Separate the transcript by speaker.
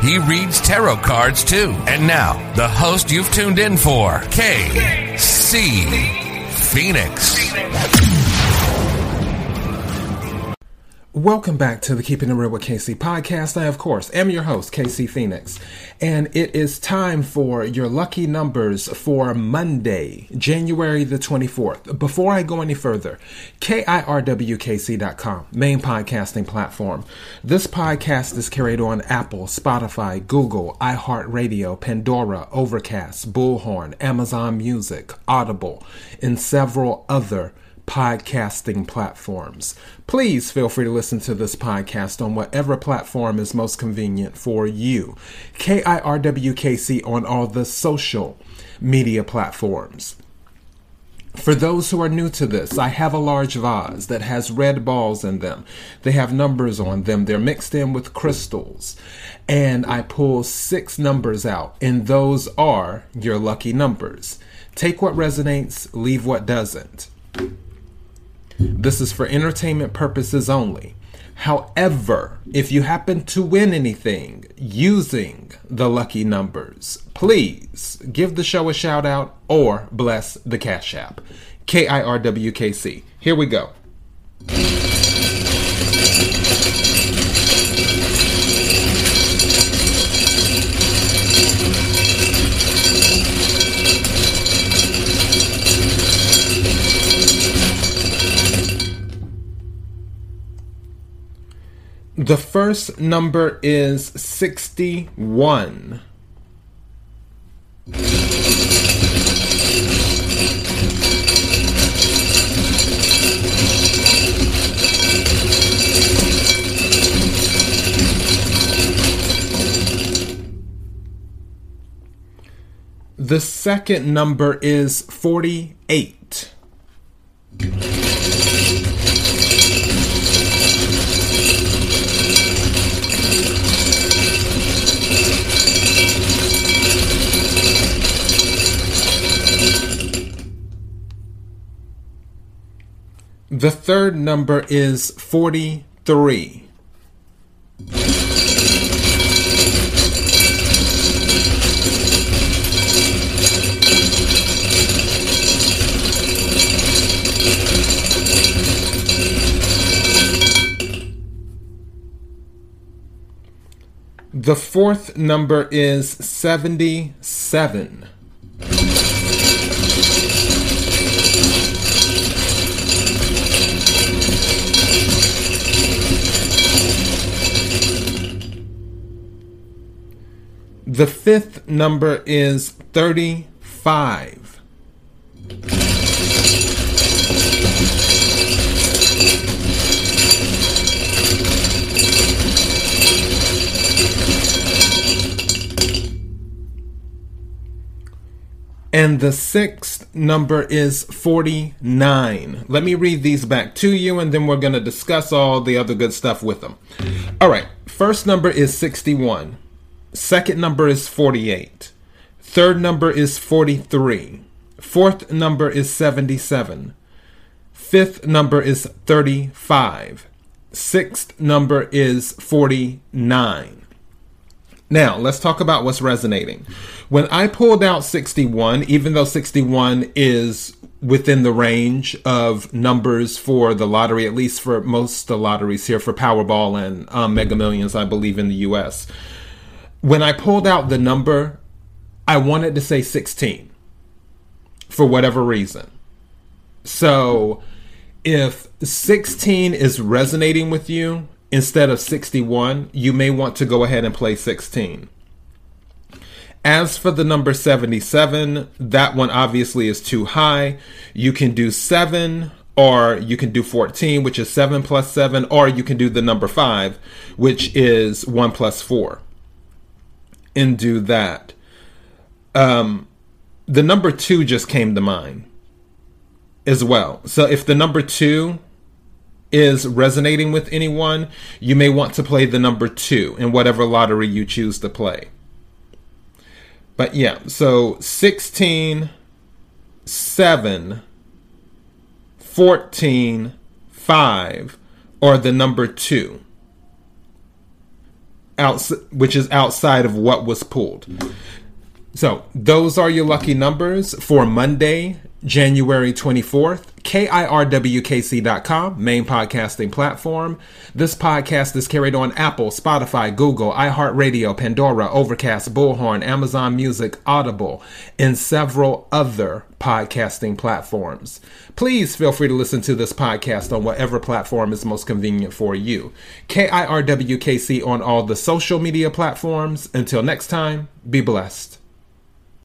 Speaker 1: He reads tarot cards too. And now, the host you've tuned in for, KC Phoenix.
Speaker 2: Welcome back to the Keeping It Real with KC podcast. I, of course, am your host, KC Phoenix, and it is time for your lucky numbers for Monday, January the 24th. Before I go any further, KIRWKC.com, main podcasting platform. This podcast is carried on Apple, Spotify, Google, iHeartRadio, Pandora, Overcast, Bullhorn, Amazon Music, Audible, and several other podcasting platforms. Please feel free to listen to this podcast on whatever platform is most convenient for you. KIRWKC on all the social media platforms. For those who are new to this, I have a large vase that has red balls in them. They have numbers on them. They're mixed in with crystals. And I pull six numbers out, and those are your lucky numbers. Take what resonates, leave what doesn't. This is for entertainment purposes only. However, if you happen to win anything using the lucky numbers, please give the show a shout out or bless the Cash App. K I R W K C. Here we go. The first number is 61. The second number is 48. The third number is 43. The fourth number is 77. The fifth number is 35. And the sixth number is 49. Let me read these back to you and then we're going to discuss all the other good stuff with them. All right, first number is 61. Second number is 48. Third number is 43. Fourth number is 77. Fifth number is 35. Sixth number is 49. Now, let's talk about what's resonating. When I pulled out 61, even though 61 is within the range of numbers for the lottery, at least for most of the lotteries here for Powerball and um, Mega Millions, I believe, in the US when I pulled out the number, I wanted to say 16 for whatever reason. So if 16 is resonating with you instead of 61, you may want to go ahead and play 16. As for the number 77, that one obviously is too high. You can do 7 or you can do 14, which is 7 plus 7, or you can do the number 5, which is 1 plus 4 and do that. Um, the number two just came to mind as well. So if the number two is resonating with anyone, you may want to play the number two in whatever lottery you choose to play. But yeah, so 16, 7, 14, 5, or the number two, which is outside of what was pulled. So those are your lucky numbers for Monday, January 24th. KIRWKC.com, main podcasting platform. This podcast is carried on Apple, Spotify, Google, iHeartRadio, Pandora, Overcast, Bullhorn, Amazon Music, Audible, and several other podcasting platforms. Please feel free to listen to this podcast on whatever platform is most convenient for you. KIRWKC on all the social media platforms. Until next time, be blessed.